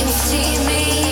Can find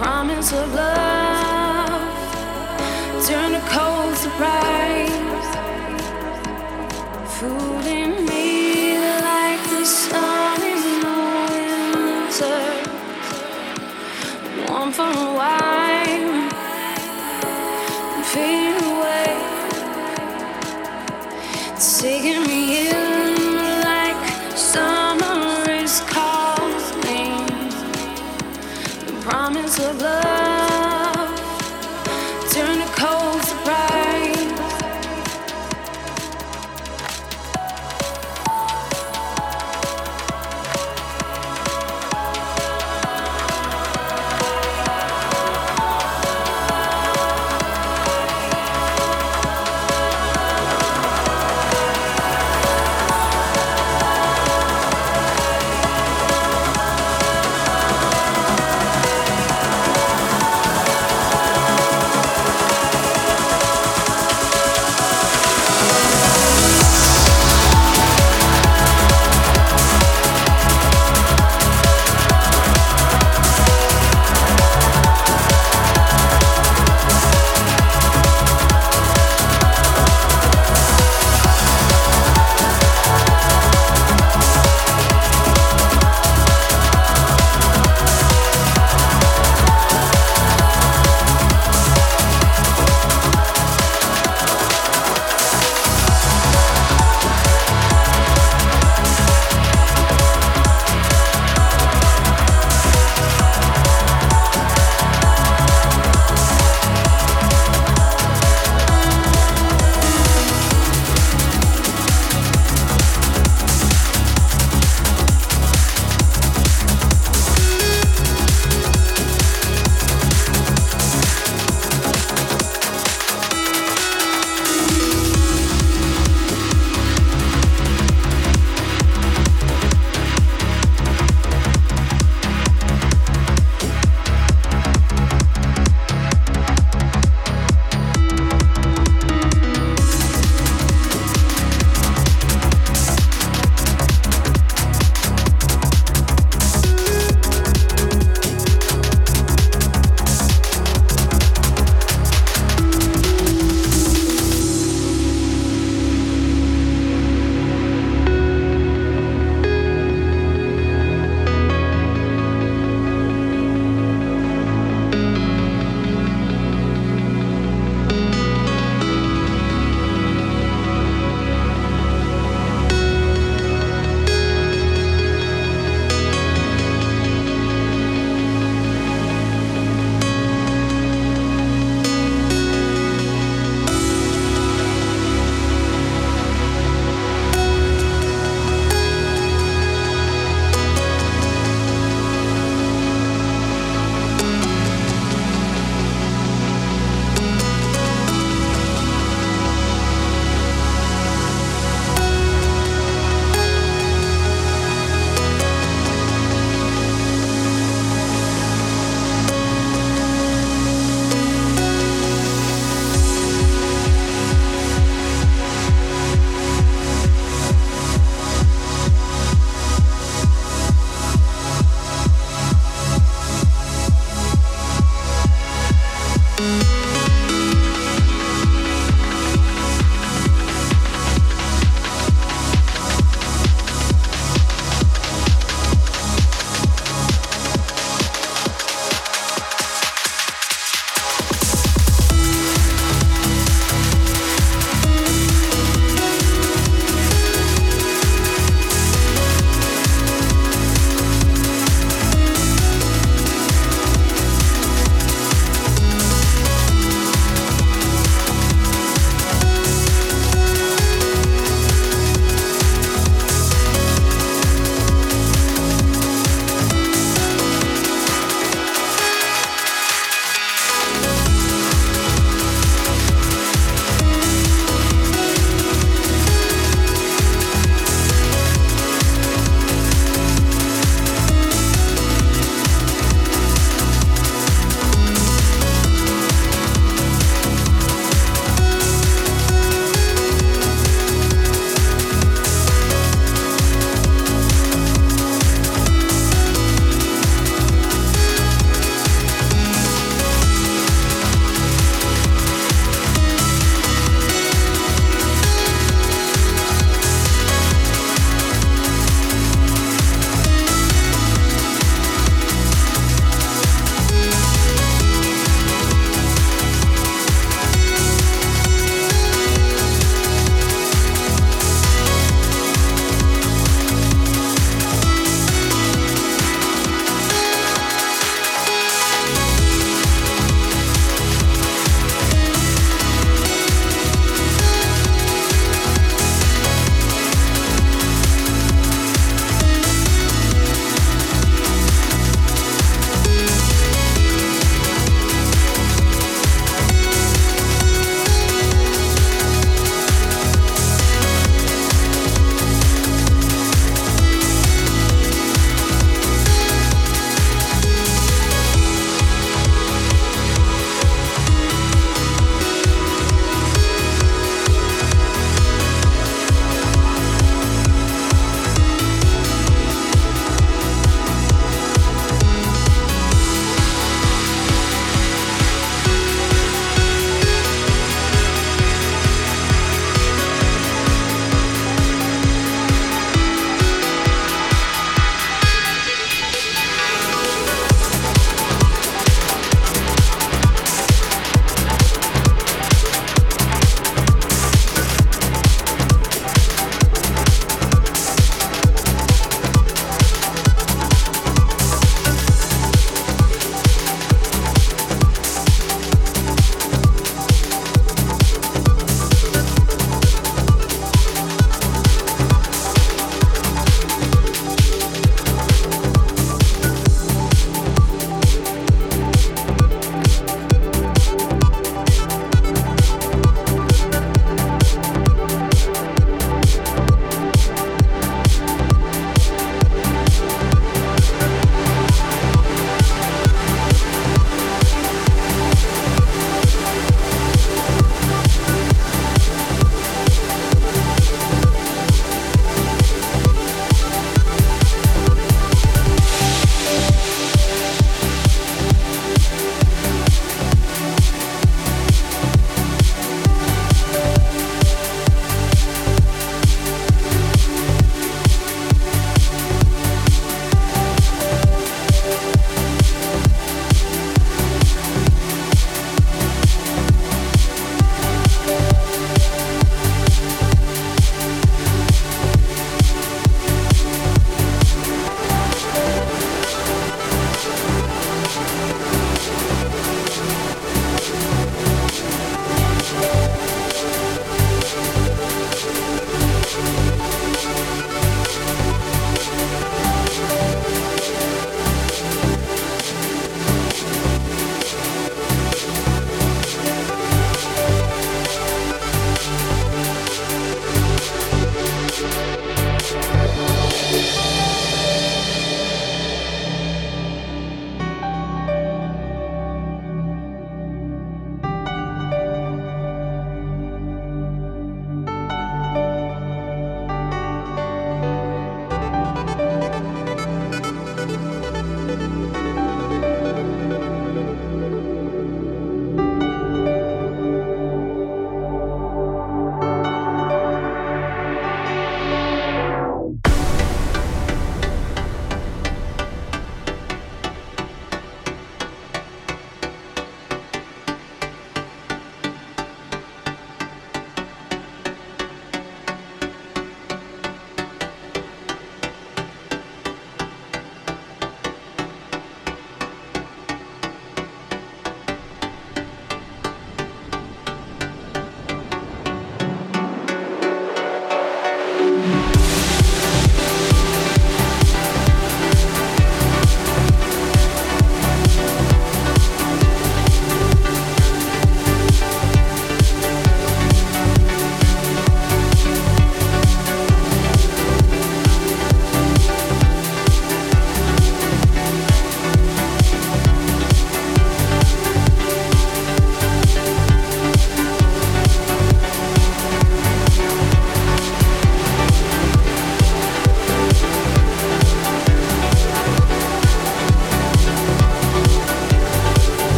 promise of love.